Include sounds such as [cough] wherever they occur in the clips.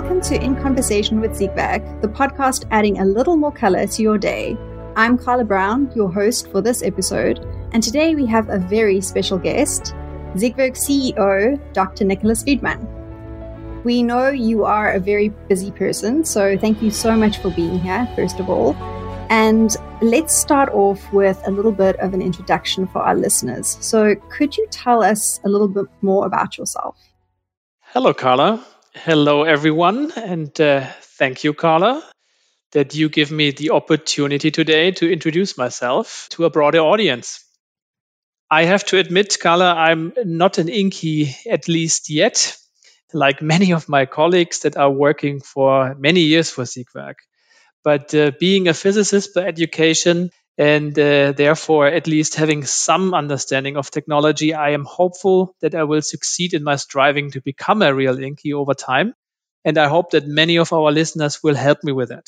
Welcome to In Conversation with Siegwerk, the podcast adding a little more color to your day. I'm Carla Brown, your host for this episode, and today we have a very special guest, Siegwerk CEO, Dr. Nicolas Fridman. We know you are a very busy person, so thank you so much for being here, first of all. And let's start off with a little bit of an introduction for our listeners. So, could you tell us a little bit more about yourself? Hello, Carla. Hello, everyone. And uh, thank you, Carla, that you give me the opportunity today to introduce myself to a broader audience. I have to admit, Carla, I'm not an Inky, at least yet, like many of my colleagues that are working for many years for Siegwerk. But uh, being a physicist by education, and uh, therefore at least having some understanding of technology, I am hopeful that I will succeed in my striving to become a real Inky over time. And I hope that many of our listeners will help me with that.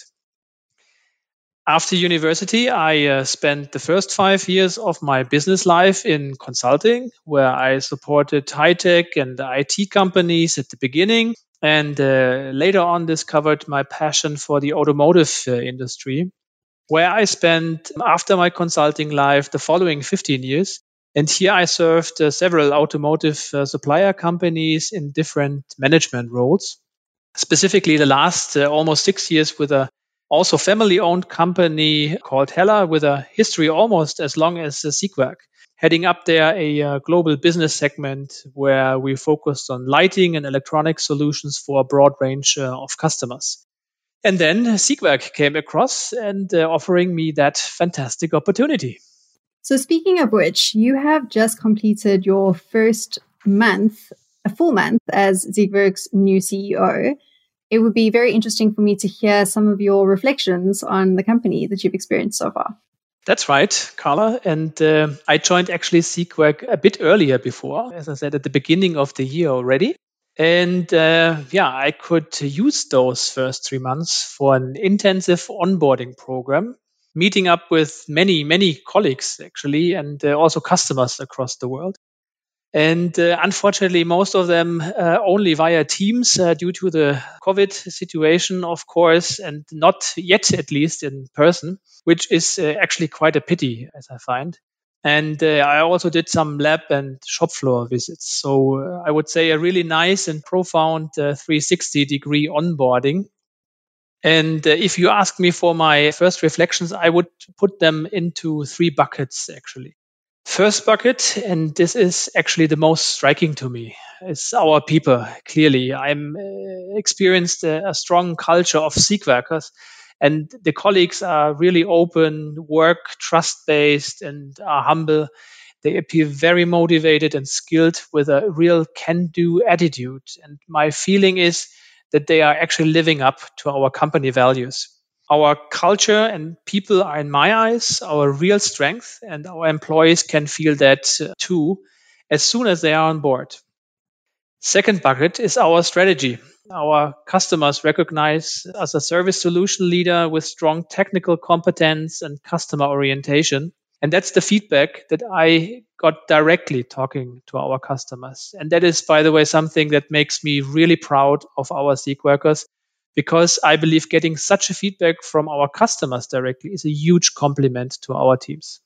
After university, I uh, spent the first five years of my business life in consulting, where I supported high tech and IT companies at the beginning, and uh, later on discovered my passion for the automotive uh, industry where I spent after my consulting life the following 15 years. And here I served uh, several automotive uh, supplier companies in different management roles. Specifically, the last uh, almost six years with a also family owned company called Hella with a history almost as long as uh, heading up there a uh, global business segment where we focused on lighting and electronic solutions for a broad range uh, of customers. And then Siegwerk came across and uh, offering me that fantastic opportunity. So, speaking of which, you have just completed your first month, a full month as Siegwerk's new CEO. It would be very interesting for me to hear some of your reflections on the company that you've experienced so far. That's right, Carla. And uh, I joined actually Siegwerk a bit earlier before, as I said, at the beginning of the year already. And uh, yeah, I could use those first three months for an intensive onboarding program, meeting up with many, many colleagues actually, and uh, also customers across the world. And uh, unfortunately, most of them uh, only via Teams uh, due to the COVID situation, of course, and not yet at least in person, which is uh, actually quite a pity, as I find. And uh, I also did some lab and shop floor visits. So uh, I would say a really nice and profound uh, 360 degree onboarding. And uh, if you ask me for my first reflections, I would put them into three buckets actually. First bucket, and this is actually the most striking to me, is our people. Clearly, I'm uh, experienced a, a strong culture of Siegwerkers and the colleagues are really open, work trust based, and are humble. They appear very motivated and skilled with a real can do attitude. And my feeling is that they are actually living up to our company values. Our culture and people are, in my eyes, our real strength, and our employees can feel that uh, too as soon as they are on board. Second bucket is our strategy. Our customers recognize us as a service solution leader with strong technical competence and customer orientation. And that's the feedback that I got directly talking to our customers. And that is, by the way, something that makes me really proud of our Siegwerkers because I believe getting such a feedback from our customers directly is a huge compliment to our teams.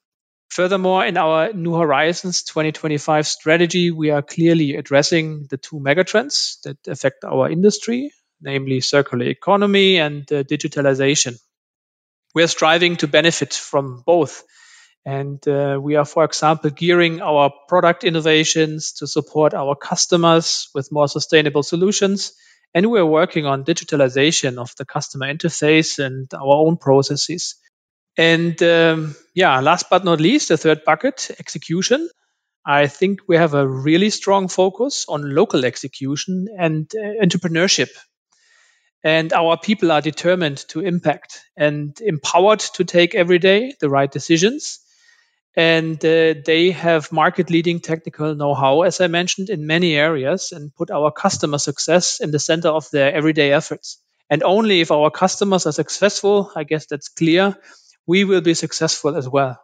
Furthermore, in our New Horizons 2025 strategy, we are clearly addressing the two megatrends that affect our industry, namely circular economy and uh, digitalization. We are striving to benefit from both. And uh, we are, for example, gearing our product innovations to support our customers with more sustainable solutions. And we're working on digitalization of the customer interface and our own processes and um, yeah, last but not least, the third bucket, execution. I think we have a really strong focus on local execution and uh, entrepreneurship. And our people are determined to impact and empowered to take every day the right decisions. And uh, they have market leading technical know how, as I mentioned, in many areas and put our customer success in the center of their everyday efforts. And only if our customers are successful, I guess that's clear, we will be successful as well.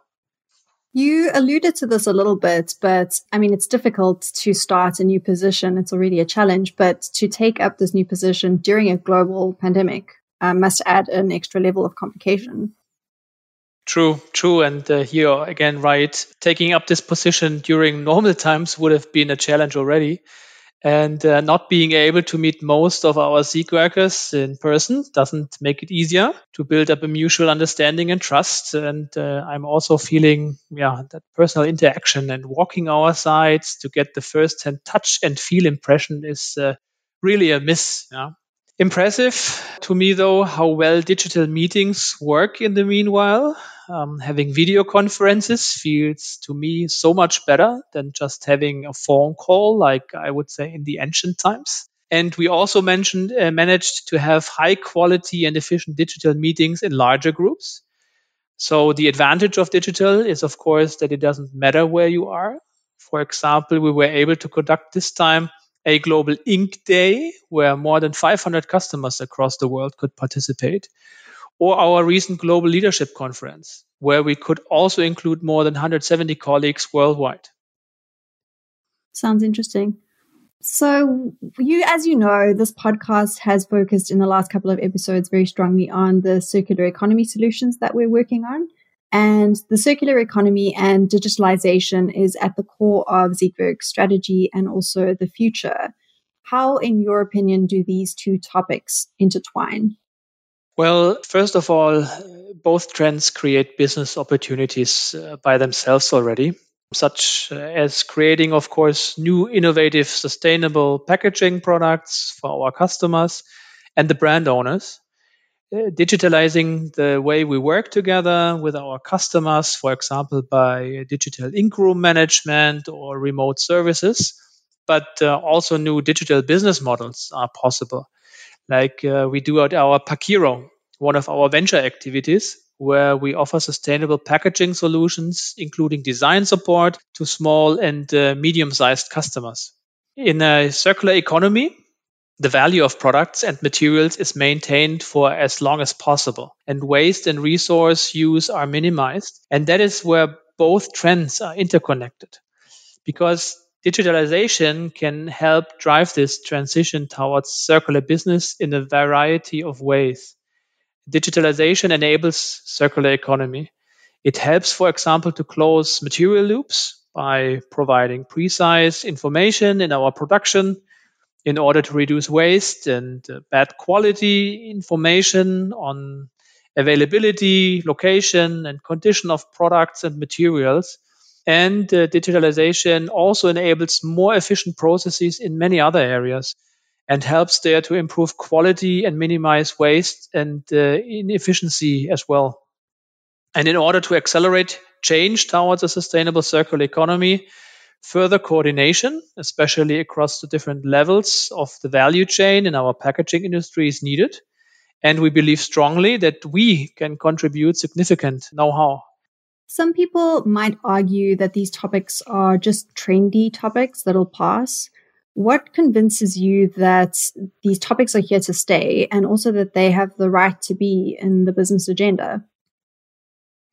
You alluded to this a little bit, but I mean, it's difficult to start a new position. It's already a challenge, but to take up this new position during a global pandemic uh, must add an extra level of complication. True, true. And uh, here again, right, taking up this position during normal times would have been a challenge already and uh, not being able to meet most of our Siegwerkers in person doesn't make it easier to build up a mutual understanding and trust. And uh, I'm also feeling, yeah, that personal interaction and walking our sites to get the first-hand touch and feel impression is uh, really a miss. Yeah. Impressive to me, though, how well digital meetings work in the meanwhile. Um, having video conferences feels to me so much better than just having a phone call, like I would say in the ancient times. And we also mentioned uh, managed to have high quality and efficient digital meetings in larger groups. So the advantage of digital is, of course, that it doesn't matter where you are. For example, we were able to conduct this time a global ink day where more than 500 customers across the world could participate, or our recent global leadership conference where we could also include more than 170 colleagues worldwide. Sounds interesting. So, you, as you know, this podcast has focused in the last couple of episodes very strongly on the circular economy solutions that we're working on. And the circular economy and digitalization is at the core of Siegwerk's strategy and also the future. How, in your opinion, do these two topics intertwine? Well, first of all, both trends create business opportunities uh, by themselves already, such as creating, of course, new innovative, sustainable packaging products for our customers and the brand owners uh, digitalizing the way we work together with our customers, for example, by digital ink room management or remote services. But uh, also new digital business models are possible, like uh, we do at our Packiro, one of our venture activities, where we offer sustainable packaging solutions, including design support to small and uh, medium sized customers. In a circular economy, the value of products and materials is maintained for as long as possible, and waste and resource use are minimized. And that is where both trends are interconnected because digitalization can help drive this transition towards circular business in a variety of ways. Digitalization enables circular economy. It helps, for example, to close material loops by providing precise information in our production in order to reduce waste and uh, bad quality information on availability, location, and condition of products and materials. And uh, digitalization also enables more efficient processes in many other areas and helps there to improve quality and minimize waste and uh, inefficiency as well. And in order to accelerate change towards a sustainable circular economy, Further coordination, especially across the different levels of the value chain in our packaging industry, is needed. And we believe strongly that we can contribute significant know how. Some people might argue that these topics are just trendy topics that'll pass. What convinces you that these topics are here to stay and also that they have the right to be in the business agenda?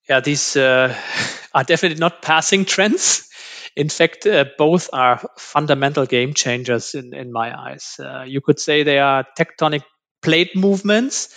Yeah, these uh, [laughs] are definitely not passing trends. In fact, uh, both are fundamental game changers in, in my eyes. Uh, you could say they are tectonic plate movements.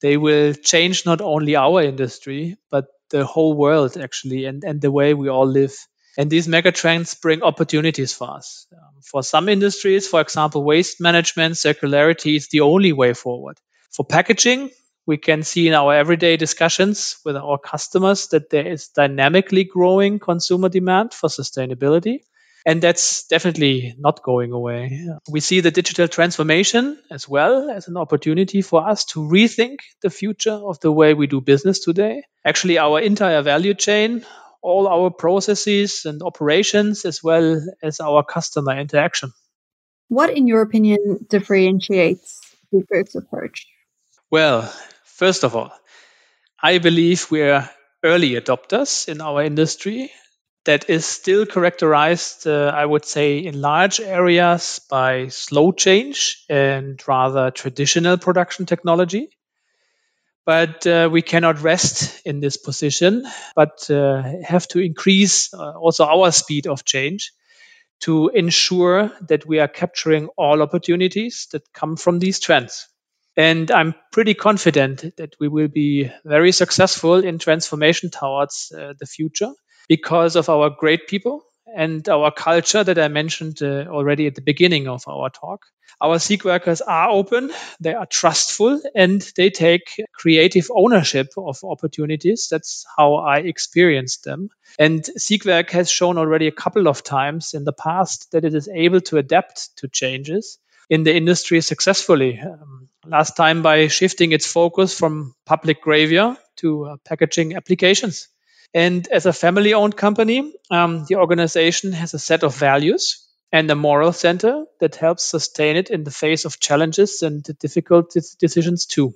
They will change not only our industry, but the whole world actually, and, and the way we all live. And these megatrends bring opportunities for us. Um, for some industries, for example, waste management, circularity is the only way forward. For packaging, we can see in our everyday discussions with our customers that there is dynamically growing consumer demand for sustainability. And that's definitely not going away. We see the digital transformation as well as an opportunity for us to rethink the future of the way we do business today. Actually, our entire value chain, all our processes and operations, as well as our customer interaction. What, in your opinion, differentiates Siegwerk's approach? Well, First of all, I believe we are early adopters in our industry that is still characterized, uh, I would say, in large areas by slow change and rather traditional production technology. But uh, we cannot rest in this position, but uh, have to increase uh, also our speed of change to ensure that we are capturing all opportunities that come from these trends. And I'm pretty confident that we will be very successful in transformation towards uh, the future because of our great people and our culture that I mentioned uh, already at the beginning of our talk. Our Siegwerkers are open, they are trustful, and they take creative ownership of opportunities. That's how I experienced them. And Siegwerk has shown already a couple of times in the past that it is able to adapt to changes in the industry successfully. Um, last time by shifting its focus from publication gravure to uh, packaging applications. And as a family owned company, um, the organization has a set of values and a moral center that helps sustain it in the face of challenges and difficult decisions too.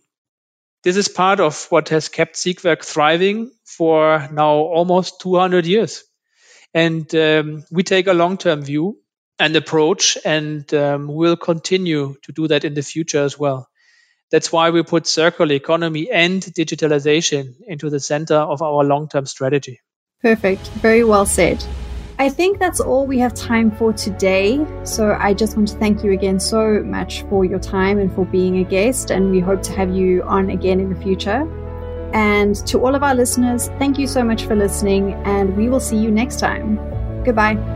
This is part of what has kept Siegwerk thriving for now almost 200 years. And um, we take a long term view and approach, and um, we'll continue to do that in the future as well. That's why we put circular economy and digitalization into the center of our long term strategy. Perfect. Very well said. I think that's all we have time for today. So I just want to thank you again so much for your time and for being a guest. And we hope to have you on again in the future. And to all of our listeners, thank you so much for listening. And we will see you next time. Goodbye.